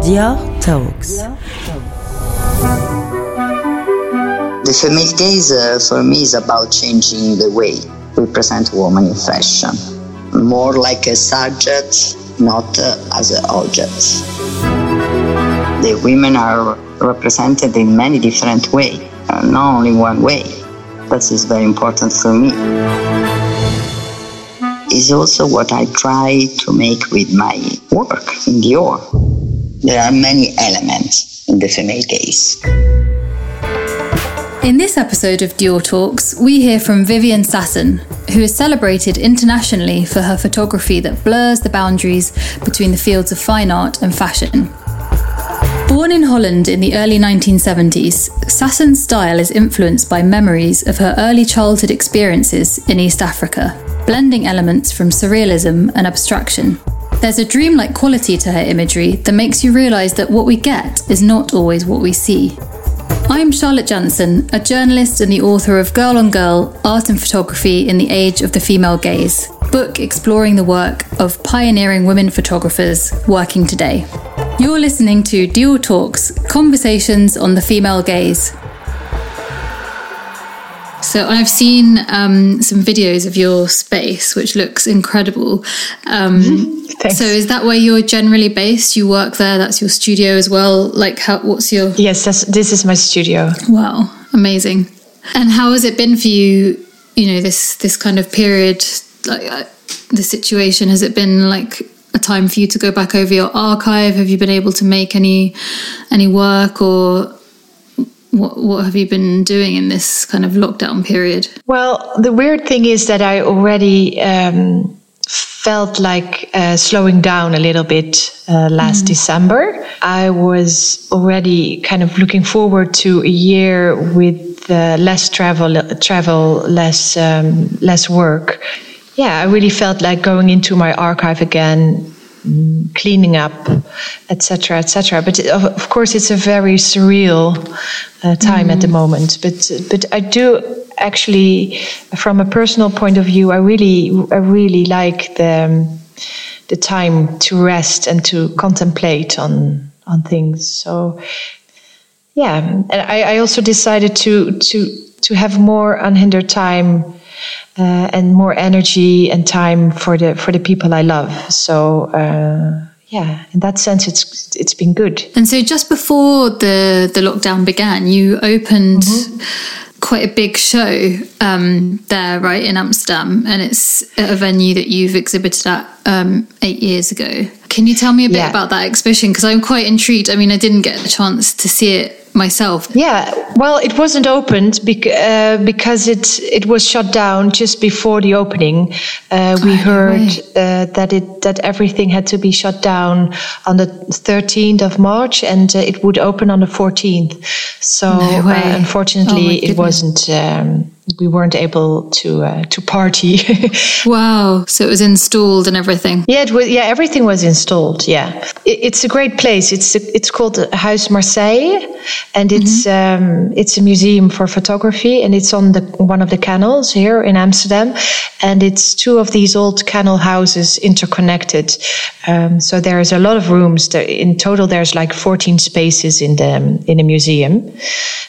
Dior Talks. The female gaze uh, for me is about changing the way we present women in fashion. More like a subject, not uh, as an object. The women are represented in many different ways, uh, not only one way. That is very important for me. Is also what I try to make with my work in Dior. There are many elements in the female gaze. In this episode of Dior Talks, we hear from Viviane Sassen, who is celebrated internationally for her photography that blurs the boundaries between the fields of fine art and fashion. Born in Holland in the early 1970s, Sassen's style is influenced by memories of her early childhood experiences in East Africa, blending elements from surrealism and abstraction. There's a dreamlike quality to her imagery that makes you realise that what we get is not always what we see. I'm Charlotte Jansen, a journalist and the author of Girl on Girl Art and Photography in the Age of the Female Gaze, book exploring the work of pioneering women photographers working today. You're listening to Dior Talks Conversations on the Female Gaze. So I've seen um, some videos of your space, which looks incredible. Um, so is that where you're generally based? You work there? That's your studio as well. Like, how? What's your? Yes, this is my studio. Wow, amazing. And how has it been for you? You know, this this kind of period, like uh, the situation. Has it been like a time for you to go back over your archive? Have you been able to make any any work or? What what have you been doing in this kind of lockdown period? Well, the weird thing is that I already um, felt like uh, slowing down a little bit uh, last mm. December. I was already kind of looking forward to a year with uh, less travel, travel, less um, less work. Yeah, I really felt like going into my archive again, cleaning up, etc., etc. But of course, it's a very surreal uh, time mm. at the mm. moment. But but I do actually, from a personal point of view, I really I really like the the time to rest and to contemplate on on things. So yeah, and I, I also decided to to to have more unhindered time uh, and more energy and time for the for the people I love. So uh, yeah, in that sense, it's it's been good. And so, just before the the lockdown began, you opened. Mm-hmm. Quite a big show um, there, right in Amsterdam, and it's a venue that you've exhibited at um, eight years ago. Can you tell me a bit yeah. about that exhibition? Because I'm quite intrigued. I mean, I didn't get a chance to see it myself. Yeah, well, it wasn't opened bec- uh, because it it was shut down just before the opening. Uh, we heard uh, that it that everything had to be shut down on the 13th of March, and uh, it would open on the 14th. So, no uh, unfortunately, oh it wasn't. Um, we weren't able to uh, to party. wow! So it was installed and everything. Yeah, it was. Yeah, everything was installed. Yeah, it, it's a great place. It's a, it's called Huis Marseille, and it's mm-hmm. um, it's a museum for photography, and it's on the one of the canals here in Amsterdam, and it's two of these old canal houses interconnected. Um, so there's a lot of rooms. There, in total, there's like 14 spaces in the in a museum,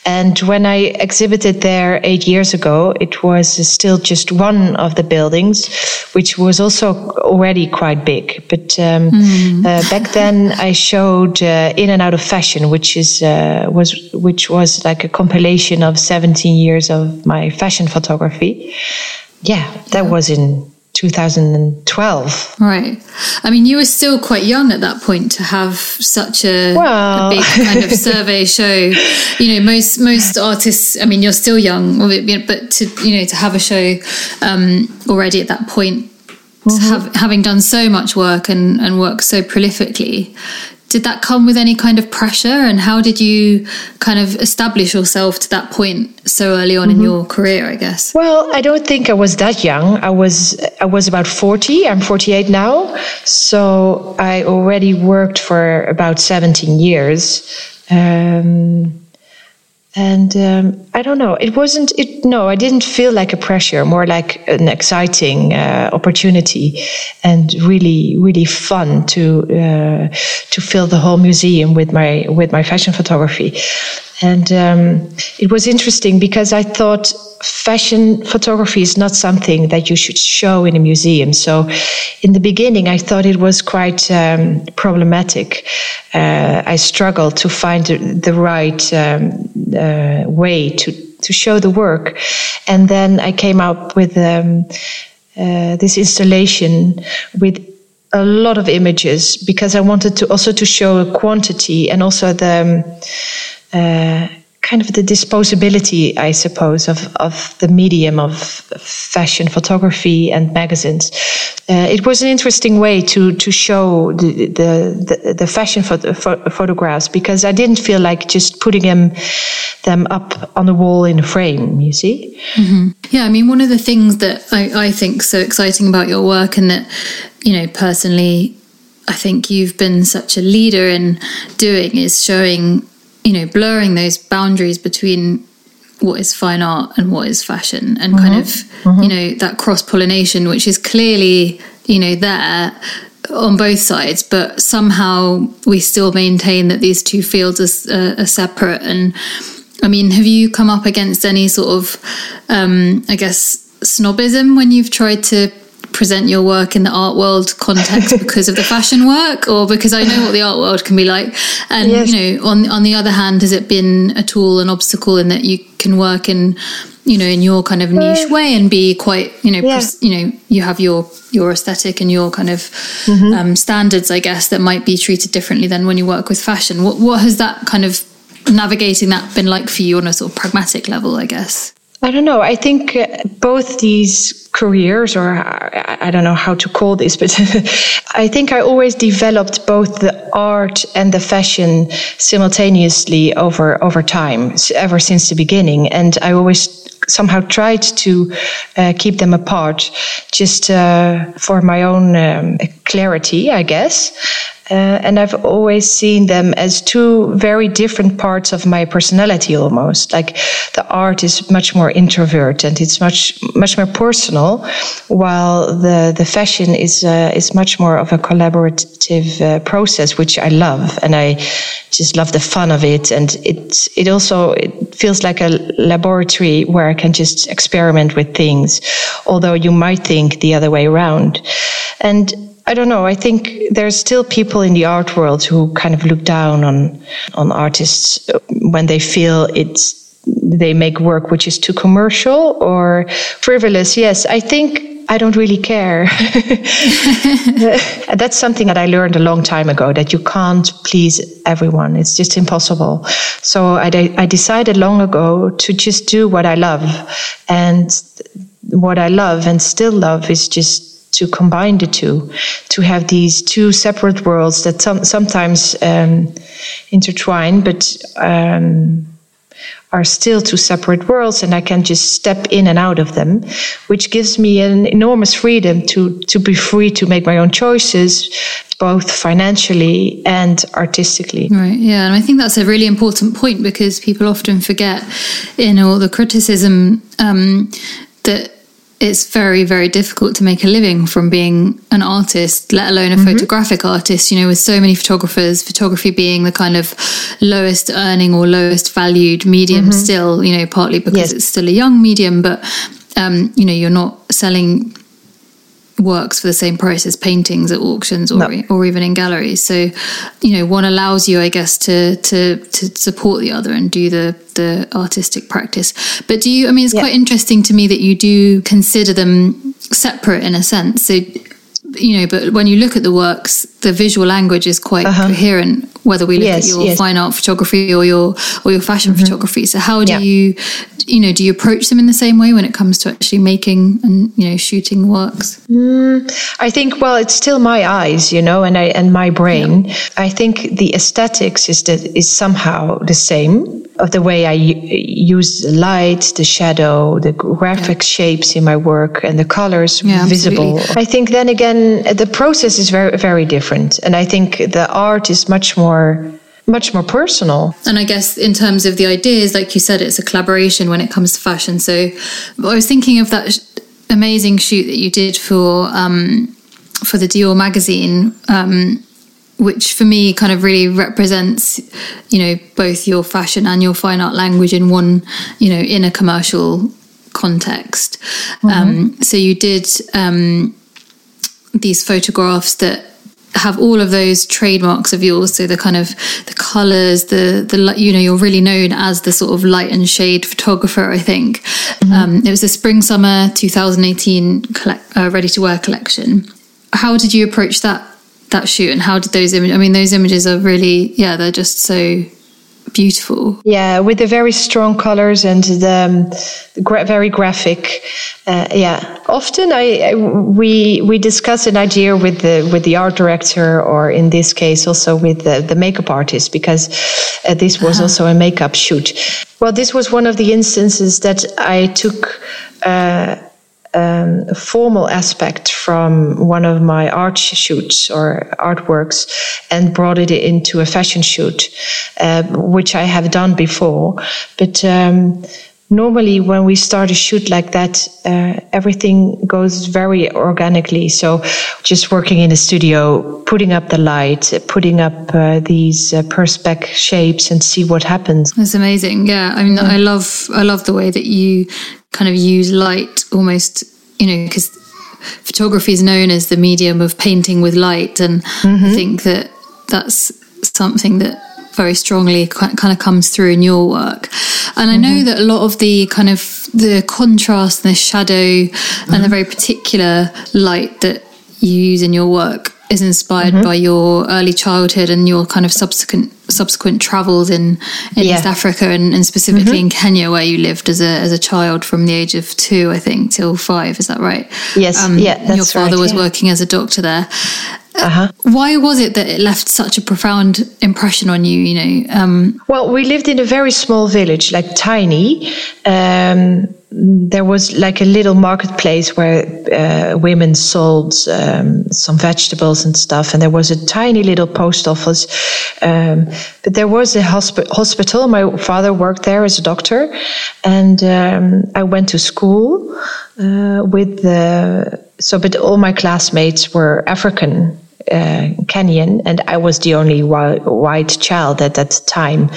and when I exhibited there eight years ago ago, it was still just one of the buildings, which was also already quite big. But um, mm. uh, back then, I showed uh, In and Out of Fashion, which is uh, was which was like a compilation of 17 years of my fashion photography. Yeah, that was in 2012. Right. I mean, you were still quite young at that point to have such a, well. a big kind of survey show. You know, most most artists. I mean, you're still young, but to you know to have a show um, already at that point. Mm-hmm. Have, having done so much work and, and work so prolifically, did that come with any kind of pressure? And how did you kind of establish yourself to that point so early on mm-hmm. in your career i guess? Well i don't think i was that young. I was i was about 40 i'm 48 now. So i already worked for about 17 years. Um, and um, I don't know. It wasn't. It no. I didn't feel like a pressure. More like an exciting uh, opportunity, and really, really fun to uh, to fill the whole museum with my with my fashion photography. And um, it was interesting because I thought fashion photography is not something that you should show in a museum. So, in the beginning, I thought it was quite um, problematic. Uh, I struggled to find the right um, uh, way to, to show the work. And then I came up with um, uh, this installation with a lot of images because I wanted to also to show a quantity and also the um, uh, kind of the disposability, I suppose, of, of the medium of fashion photography and magazines. Uh, it was an interesting way to to show the the, the, the fashion photo, photographs because I didn't feel like just putting them them up on the wall in a frame. You see? Mm-hmm. Yeah, I mean, one of the things that I, I think so exciting about your work, and that you know, personally, I think you've been such a leader in doing is showing you know, blurring those boundaries between what is fine art and what is fashion and mm-hmm. kind of, mm-hmm. you know, that cross pollination, which is clearly, you know, there on both sides, but somehow we still maintain that these two fields are, uh, are separate. And I mean, have you come up against any sort of, um, I guess, snobism when you've tried to present your work in the art world context because of the fashion work or because I know what the art world can be like and yes. you know on on the other hand has it been a tool an obstacle in that you can work in you know in your kind of niche uh, way and be quite you know yeah. pres- you know you have your your aesthetic and your kind of mm-hmm. um, standards I guess that might be treated differently than when you work with fashion what what has that kind of navigating that been like for you on a sort of pragmatic level I guess I don't know. I think uh, both these careers, or I don't know how to call this, but I think I always developed both the art and the fashion simultaneously over over time, ever since the beginning. And I always somehow tried to uh, keep them apart, just uh, for my own um, clarity, I guess. Uh, and I've always seen them as two very different parts of my personality almost. Like the art is much more introvert and it's much, much more personal, while the, the fashion is, uh, is much more of a collaborative uh, process, which I love. And I just love the fun of it. And it, it also, it feels like a laboratory where I can just experiment with things, although you might think the other way around. And I don't know. I think there's still people in the art world who kind of look down on on artists when they feel it's they make work which is too commercial or frivolous. Yes, I think I don't really care. That's something that I learned a long time ago that you can't please everyone. It's just impossible. So I, I decided long ago to just do what I love. And what I love and still love is just to combine the two, to have these two separate worlds that some, sometimes um, intertwine, but um, are still two separate worlds, and I can just step in and out of them, which gives me an enormous freedom to to be free to make my own choices, both financially and artistically. Right. Yeah, and I think that's a really important point because people often forget in all the criticism um, that it's very very difficult to make a living from being an artist let alone a mm-hmm. photographic artist you know with so many photographers photography being the kind of lowest earning or lowest valued medium mm-hmm. still you know partly because yes. it's still a young medium but um, you know you're not selling works for the same price as paintings at auctions or no. or even in galleries. So, you know, one allows you, I guess, to to to support the other and do the the artistic practice. But do you? I mean, it's yeah. quite interesting to me that you do consider them separate in a sense. So you know, but when you look at the works, the visual language is quite uh-huh. coherent. Whether we look yes, at your yes. fine art photography or your or your fashion mm-hmm. photography, so how do yeah. you, you know, do you approach them in the same way when it comes to actually making and you know shooting works? Mm, I think well, it's still my eyes, you know, and I and my brain. Yeah. I think the aesthetics is that is somehow the same of the way I use the light, the shadow, the graphic yeah. shapes in my work, and the colors visible. Absolutely. I think then again the process is very very different and i think the art is much more much more personal. And I guess in terms of the ideas, like you said, it's a collaboration when it comes to fashion. So I was thinking of that amazing shoot that you did for um, for the Dior magazine. Um, which for me kind of really represents, you know, both your fashion and your fine art language in one, you know, in a commercial context. Mm-hmm. Um, so you did um, these photographs that have all of those trademarks of yours. So the kind of the colors the the you know you're really known as the sort of light and shade photographer i think. Mm-hmm. um, it was the spring summer 2018 collect, uh, ready to wear collection. How did you approach that that shoot and how did those images i mean those images are really yeah they're just so beautiful. Yeah, with the very strong colors and the, the gra- very graphic. Uh, yeah, often I, I, we we discuss an idea with the with the art director, or in this case also with the, the makeup artist, because uh, this was uh-huh. also a makeup shoot. Well, this was one of the instances that I took. Uh, um, a formal aspect from one of my art shoots or artworks and brought it into a fashion shoot, uh, which I have done before. But um, normally, when we start a shoot like that, uh, everything goes very organically. So, just working in the studio, putting up the light, putting up uh, these uh, perspex shapes, and see what happens. That's amazing. Yeah, I mean, I love I love the way that you kind of use light almost, you know, because photography is known as the medium of painting with light. And mm-hmm. I think that that's something that very strongly kind of comes through in your work. And I know mm-hmm. that a lot of the kind of the contrast and the shadow mm-hmm. and the very particular light that you use in your work is inspired mm-hmm. by your early childhood and your kind of subsequent subsequent travels in, in yeah. East Africa and, and specifically mm-hmm. in Kenya where you lived as a as a child from the age of two I think till five is that right yes um, yeah your father right, was yeah. working as a doctor there uh-huh. Why was it that it left such a profound impression on you? You know, um, well, we lived in a very small village, like tiny. Um, there was like a little marketplace where uh, women sold um, some vegetables and stuff, and there was a tiny little post office. Um, but there was a hospi- hospital. My father worked there as a doctor, and um, I went to school uh, with the. So, but all my classmates were African uh, Kenyan, and I was the only white, white child at that time.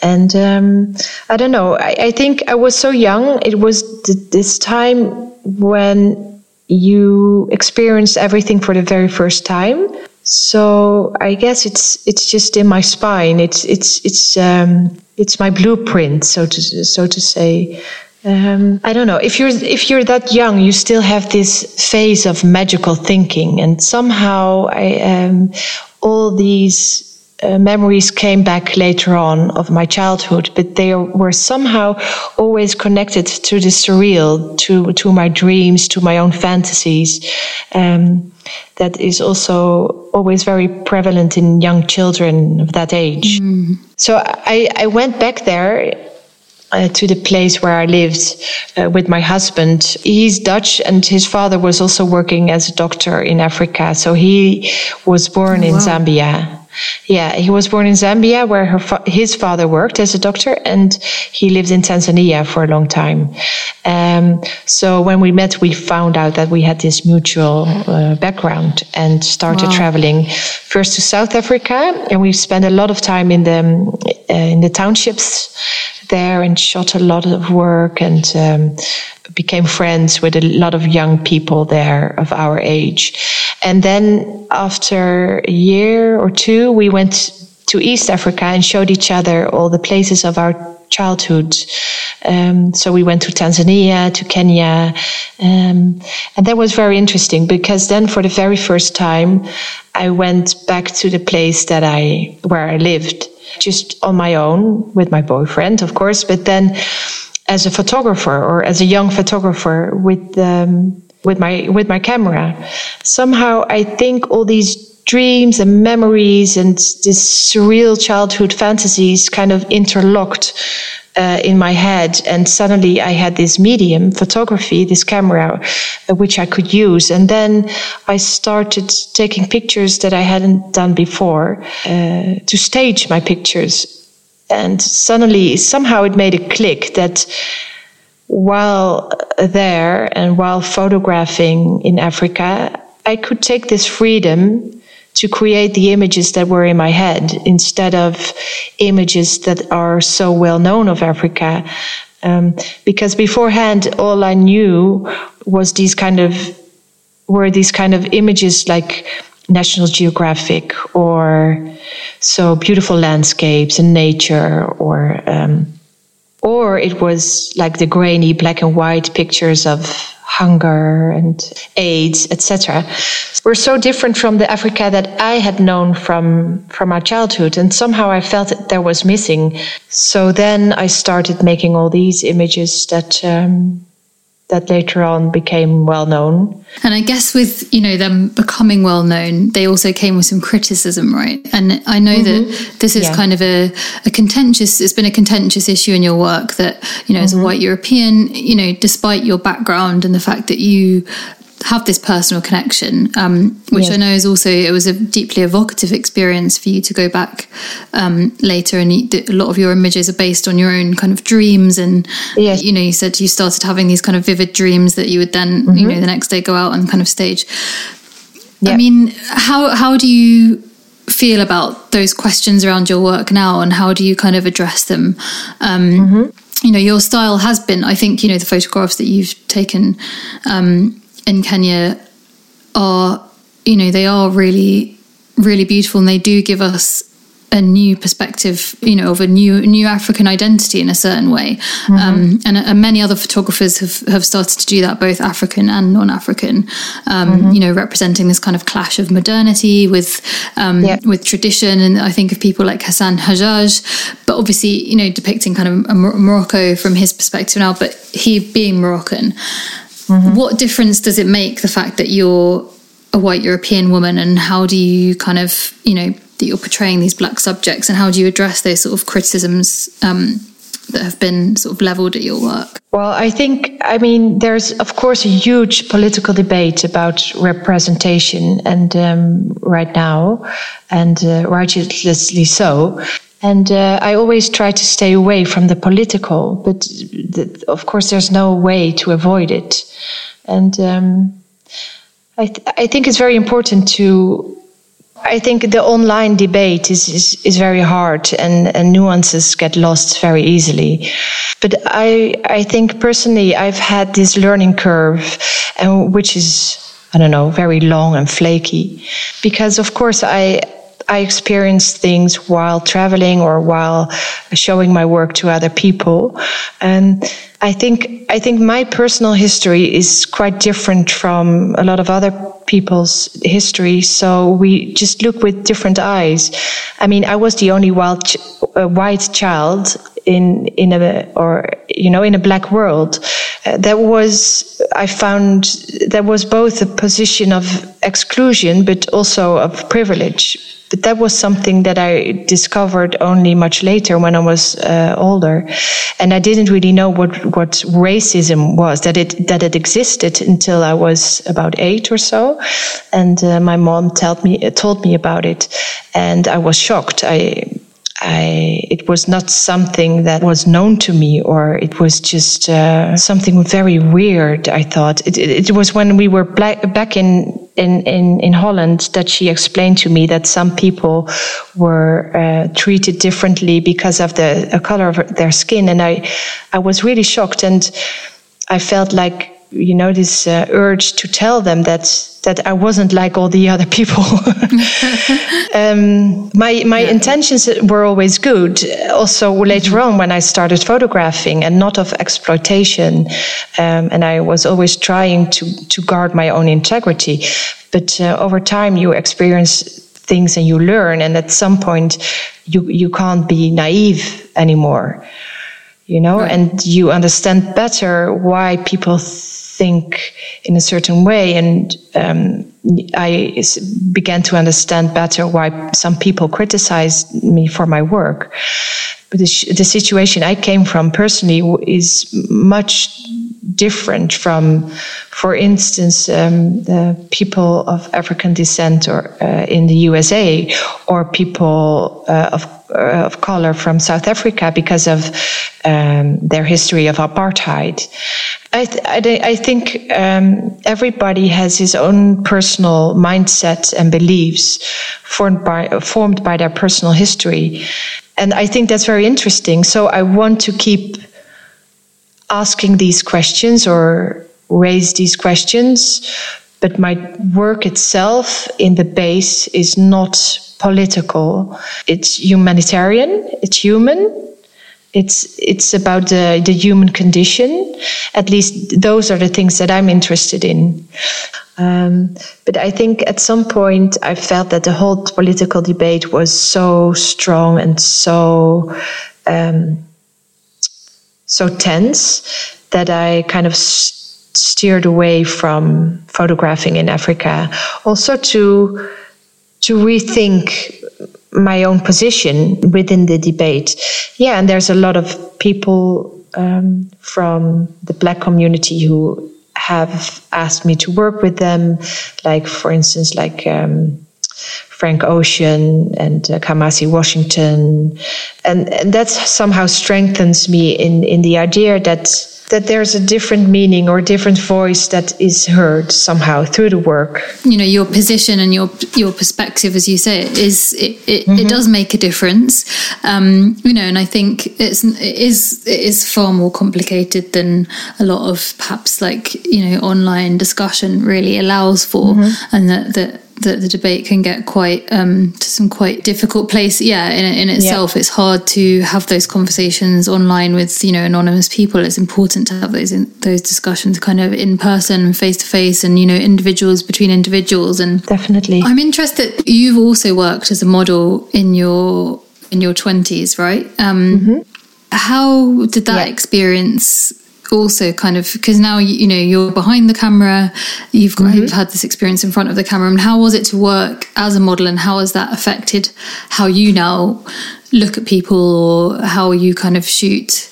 And um, I don't know. I, I, think I was so young. It was th- this time when you experience everything for the very first time. So I guess it's it's just in my spine. It's it's it's um, it's my blueprint, so to so to say. Um, I don't know if you're if you're that young, you still have this phase of magical thinking, and somehow I, um, all these uh, memories came back later on of my childhood, but they were somehow always connected to the surreal, to to my dreams, to my own fantasies. Um, that is also always very prevalent in young children of that age. Mm. So I, I went back there uh, to the place where I lived uh, with my husband. He's Dutch and his father was also working as a doctor in Africa. So he was born oh, in wow. Zambia. Yeah, he was born in Zambia where fa- his father worked as a doctor and he lived in Tanzania for a long time. Um, so when we met, we found out that we had this mutual uh, background and started wow. traveling first to South Africa and we spent a lot of time in the, uh, in the townships there and shot a lot of work and um, became friends with a lot of young people there of our age. And then after a year or two, we went to East Africa and showed each other all the places of our childhood. Um, so we went to Tanzania, to Kenya, um, and that was very interesting because then, for the very first time, I went back to the place that I where I lived, just on my own with my boyfriend, of course, but then as a photographer or as a young photographer with um, with my with my camera. Somehow, I think all these dreams and memories and this surreal childhood fantasies kind of interlocked uh, in my head. And suddenly I had this medium, photography, this camera, uh, which I could use. And then I started taking pictures that I hadn't done before uh, to stage my pictures. And suddenly, somehow it made a click that while there and while photographing in Africa, I could take this freedom to create the images that were in my head instead of images that are so well known of Africa. Um, because beforehand, all I knew was these kind of were these kind of images like National Geographic or so beautiful landscapes and nature or um, or it was like the grainy black and white pictures of hunger and AIDS, etc. We're so different from the Africa that I had known from from my childhood, and somehow I felt that there was missing. So then I started making all these images that um, that later on became well known. And I guess with you know them becoming well known, they also came with some criticism, right? And I know mm-hmm. that this is yeah. kind of a, a contentious. It's been a contentious issue in your work that you know, mm-hmm. as a mm-hmm. white European, you know, despite your background and the fact that you have this personal connection, um, which yes. I know is also it was a deeply evocative experience for you to go back um, later, and you, a lot of your images are based on your own kind of dreams, and you know you said you started having these kind of vivid dreams that you would then mm-hmm. you know the next day go out and kind of stage. Yep. I mean, how how do you feel about those questions around your work now, and how do you kind of address them? Um, mm-hmm you know your style has been i think you know the photographs that you've taken um, in Kenya are, you know, they are really, really beautiful and they do give us a new perspective, you know, of a new new African identity in a certain way, mm-hmm. um, and, and, many other photographers have have started to do that, both African and non-African. Um, mm-hmm. You know, representing this kind of clash of modernity with um, yep. with tradition, and I think of people like Hassan Hajjaj, but obviously, you know, depicting kind of Morocco from his perspective now, but he being Moroccan. Mm-hmm. What difference does it make the fact that you're a white European woman, and how do you kind of, you know, that you're portraying these black subjects, and how do you address those sort of criticisms um, that have been sort of leveled at your work? Well, I think, I mean, there's of course a huge political debate about representation, and um, right now, and uh, righteously so. And uh, I always try to stay away from the political, but the, of course, there's no way to avoid it. And um, I, th- I think it's very important to. I think the online debate is, is, is very hard and, and nuances get lost very easily. But I, I think personally, I've had this learning curve, and which is, I don't know, very long and flaky. Because, of course, I, I experience things while traveling or while showing my work to other people. And I think, I think my personal history is quite different from a lot of other people's history. So we just look with different eyes. I mean, I was the only wild, ch- uh, white child in, in a, or, you know, in a black world. Uh, that was, I found, that was both a position of exclusion, but also of privilege but that was something that I discovered only much later when I was uh, older, and I didn't really know what what racism was that it that it existed until I was about eight or so, and uh, my mom told me told me about it, and I was shocked. I I, it was not something that was known to me, or it was just uh, something very weird. I thought it, it, it was when we were black, back in, in, in, in Holland that she explained to me that some people were uh, treated differently because of the color of their skin, and I, I was really shocked, and I felt like you know this uh, urge to tell them that that I wasn't like all the other people. um, my my yeah. intentions were always good. Also later mm-hmm. on when I started photographing and not of exploitation, um, and I was always trying to to guard my own integrity. But uh, over time, you experience things and you learn, and at some point, you you can't be naive anymore. You know, right. and you understand better why people think in a certain way. And um, I began to understand better why some people criticized me for my work. But the, the situation I came from personally is much different from, for instance, um, the people of African descent or uh, in the USA or people uh, of uh, of color from South Africa because of um, their history of apartheid. I, th- I, th- I think um, everybody has his own personal mindset and beliefs formed by formed by their personal history, and I think that's very interesting. So I want to keep asking these questions or raise these questions, but my work itself in the base is not political. It's humanitarian. It's human. It's it's about the the human condition. At least those are the things that I'm interested in. Um, but I think at some point I felt that the whole political debate was so strong and so um, so tense that I kind of steered away from photographing in Africa. Also to to rethink my own position within the debate. Yeah, and there's a lot of people um, from the black community who have asked me to work with them, like for instance, like um, Frank Ocean and uh, Kamasi Washington, and, and that somehow strengthens me in in the idea that that there's a different meaning or different voice that is heard somehow through the work. You know, your position and your your perspective, as you say, is it it, mm-hmm. it does make a difference. Um, you know, and I think it's it is it is far more complicated than a lot of perhaps like you know online discussion really allows for, mm-hmm. and that that that the debate can get quite um, to some quite difficult place. Yeah, in, in itself, yeah. it's hard to have those conversations online with you know anonymous people. It's important to have those in, those discussions kind of in person, face to face, and you know individuals between individuals. And definitely, I'm interested. You've also worked as a model in your in your twenties, right? Um, mm-hmm. How did that yeah. experience also kind of because now you know you're behind the camera you've got mm-hmm. you've had this experience in front of the camera and how was it to work as a model and how has that affected how you now look at people or how you kind of shoot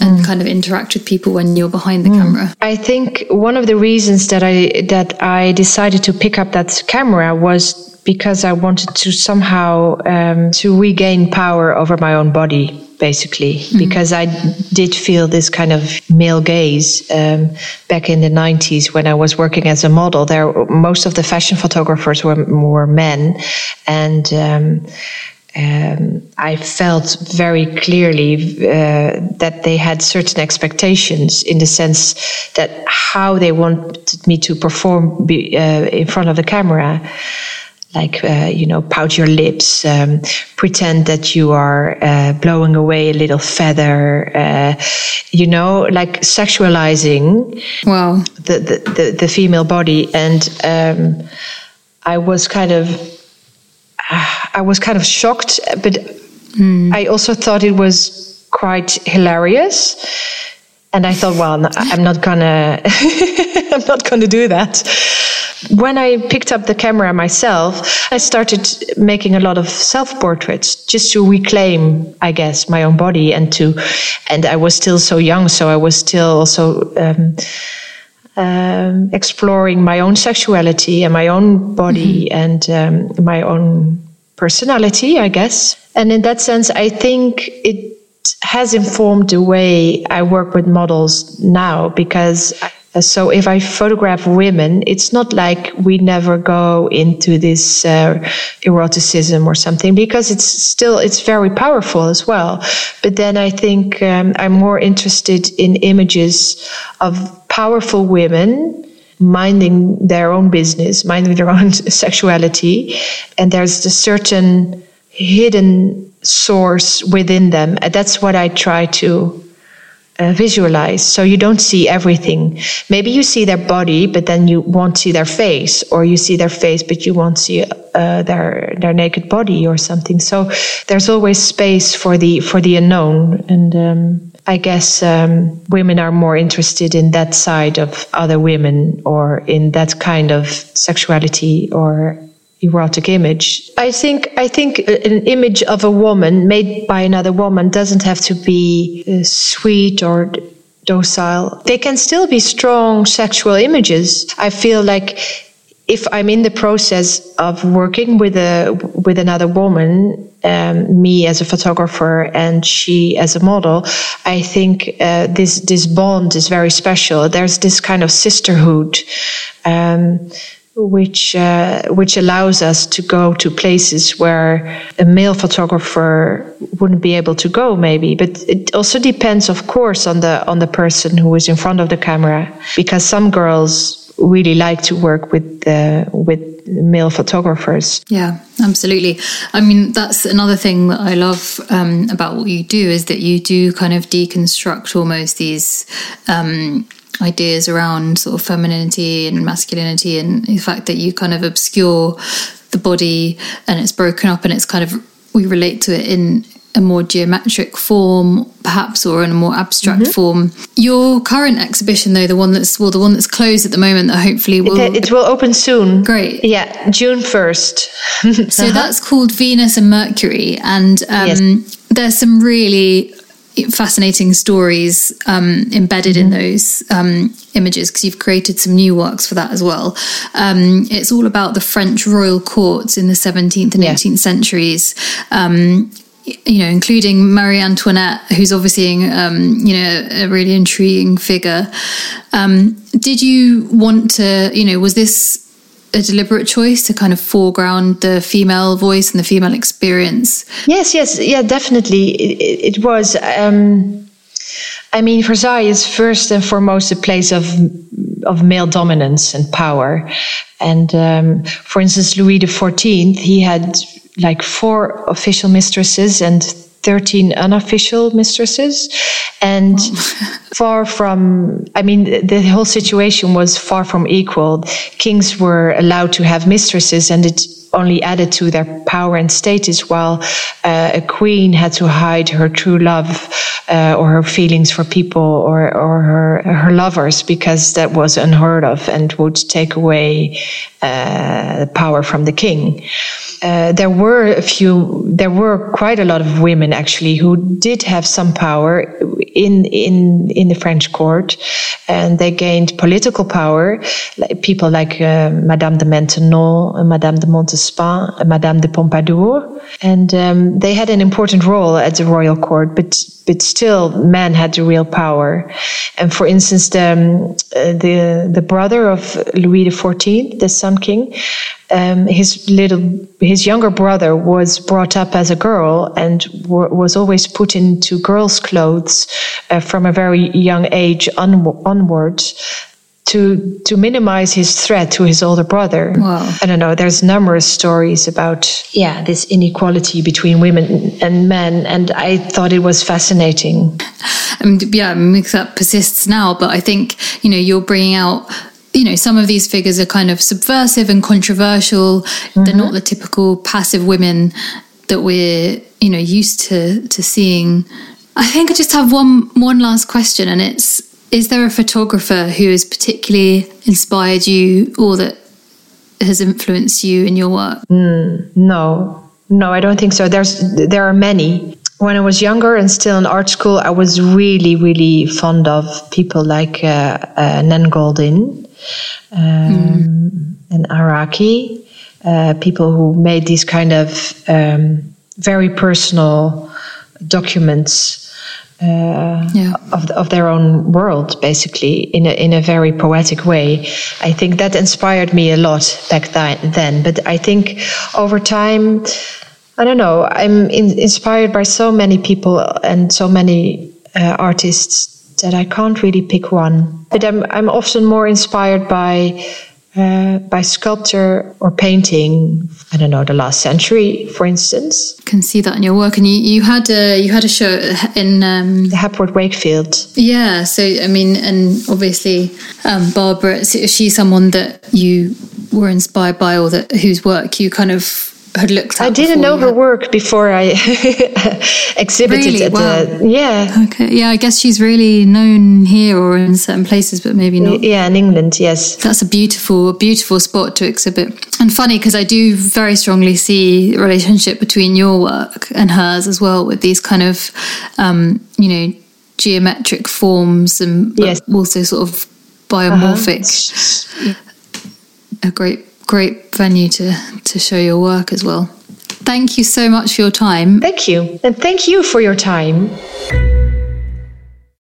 and mm. kind of interact with people when you're behind the mm. camera i think one of the reasons that i that i decided to pick up that camera was because I wanted to somehow um, to regain power over my own body, basically, mm-hmm. because I did feel this kind of male gaze um, back in the '90s when I was working as a model. There, most of the fashion photographers were were men, and. Um, um, I felt very clearly uh, that they had certain expectations in the sense that how they wanted me to perform be, uh, in front of the camera like uh, you know pout your lips um, pretend that you are uh, blowing away a little feather uh, you know like sexualizing wow. the, the, the, the female body. And um, i was kind of i was kind of shocked but mm. i also thought it was quite hilarious. And i thought well i'm not gonna i'm not gonna do that when I picked up the camera myself, I started making a lot of self portraits just to reclaim, I guess, my own body and to, and I was still so young, so I was still also, um, um, exploring my own sexuality and my own body mm-hmm. and um, my own personality, I guess. And in that sense, I think it has informed the way I work with models now because uh, so if I photograph women, it's not like we never go into this uh, eroticism or something because it's still it's very powerful as well. But then I think um, I'm more interested in images of powerful women minding their own business, minding their own sexuality, and there's a certain hidden source within them. And that's what I try to uh, visualize so you don't see everything. Maybe you see their body but then you won't see their face or you see their face but you won't see uh, their their naked body or something. So there's always space for the for the unknown and um, I guess um, women are more interested in that side of other women or in that kind of sexuality or erotic image. I think I think an image of a woman made by another woman doesn't have to be uh, sweet or docile. They can still be strong sexual images. I feel like if I'm in the process of working with a with another woman, um, me as a photographer and she as a model, I think uh, this this bond is very special. There's this kind of sisterhood. Um, which uh, which allows us to go to places where a male photographer wouldn't be able to go maybe but it also depends of course on the on the person who is in front of the camera because some girls really like to work with uh, with male photographers. Yeah, absolutely. I mean, that's another thing that I love um, about what you do is that you do kind of deconstruct almost these. Um, ideas around sort of femininity and masculinity and the fact that you kind of obscure the body and it's broken up and it's kind of we relate to it in a more geometric form, perhaps, or in a more abstract mm-hmm. form. Your current exhibition, though, the one that's well, the one that's closed at the moment, that hopefully will it, it will open soon. Great, yeah, June first. so uh-huh. that's called Venus and Mercury, and um, yes. there's some really fascinating stories um, embedded mm-hmm. in those um, images because you've created some new works for that as well. Um, it's all about the French royal courts in the 17th and yeah. 18th centuries. Um, you know, including Marie Antoinette, who's obviously, um, you know, a really intriguing figure. Um, did you want to, you know, was this a deliberate choice to kind of foreground the female voice and the female experience? Yes, yes, yeah, definitely. It, it was. Um, I mean, Versailles is first and foremost a place of of male dominance and power. And um, for instance, Louis XIV, he had like four official mistresses and 13 unofficial mistresses. And far from i mean the whole situation was far from equal. Kings were allowed to have mistresses and it only added to their power and status while uh, a queen had to hide her true love uh, or her feelings for people or, or her, her lovers because that was unheard of and would take away uh, power from the king uh, there were a few, there were quite a lot of women actually who did have some power in in in the French court, and they gained political power. Like people like uh, Madame de Maintenon, Madame de Montespan, Madame de Pompadour, and um, they had an important role at the royal court. But but still, men had the real power. And for instance, the um, the the brother of Louis XIV, the Sun King, um, his little his younger brother was brought up as a girl and w- was always put into girls' clothes uh, from a very young age on- onwards to to minimize his threat to his older brother. Wow. I don't know. There's numerous stories about yeah this inequality between women and men, and I thought it was fascinating. And yeah, that persists now, but I think you know you're bringing out you know, some of these figures are kind of subversive and controversial. Mm-hmm. They're not the typical passive women that we're, you know, used to to seeing. I think I just have one one last question, and it's: Is there a photographer who has particularly inspired you, or that has influenced you in your work? Mm, no, no, I don't think so. There's there are many. When I was younger and still in art school, I was really, really fond of people like uh, uh, Nan Goldin um, mm. and Araki, uh, people who made these kind of um, very personal documents uh, yeah. of, of their own world, basically, in a, in a very poetic way. I think that inspired me a lot back then. But I think over time, I don't know, I'm in, inspired by so many people and so many uh, artists that I can't really pick one. But I'm I'm often more inspired by uh, by sculpture or painting. I don't know the last century, for instance. I can see that in your work, and you, you had a you had a show in um, the Hepworth Wakefield. Yeah, so I mean, and obviously um, Barbara, is she someone that you were inspired by, or that whose work you kind of had looked at. I didn't know her work before I exhibited really? at wow. the yeah. Okay, yeah, I guess she's really known here or in certain places, but maybe not. Yeah, in England, yes. That's a beautiful, beautiful spot to exhibit. And funny because I do very strongly see relationship between your work and hers as well, with these kind of, um, you know, geometric forms and Yes. also sort of biomorphic. A great, great venue to to show your work as well. Thank you so much for your time. Thank you. And thank you for your time.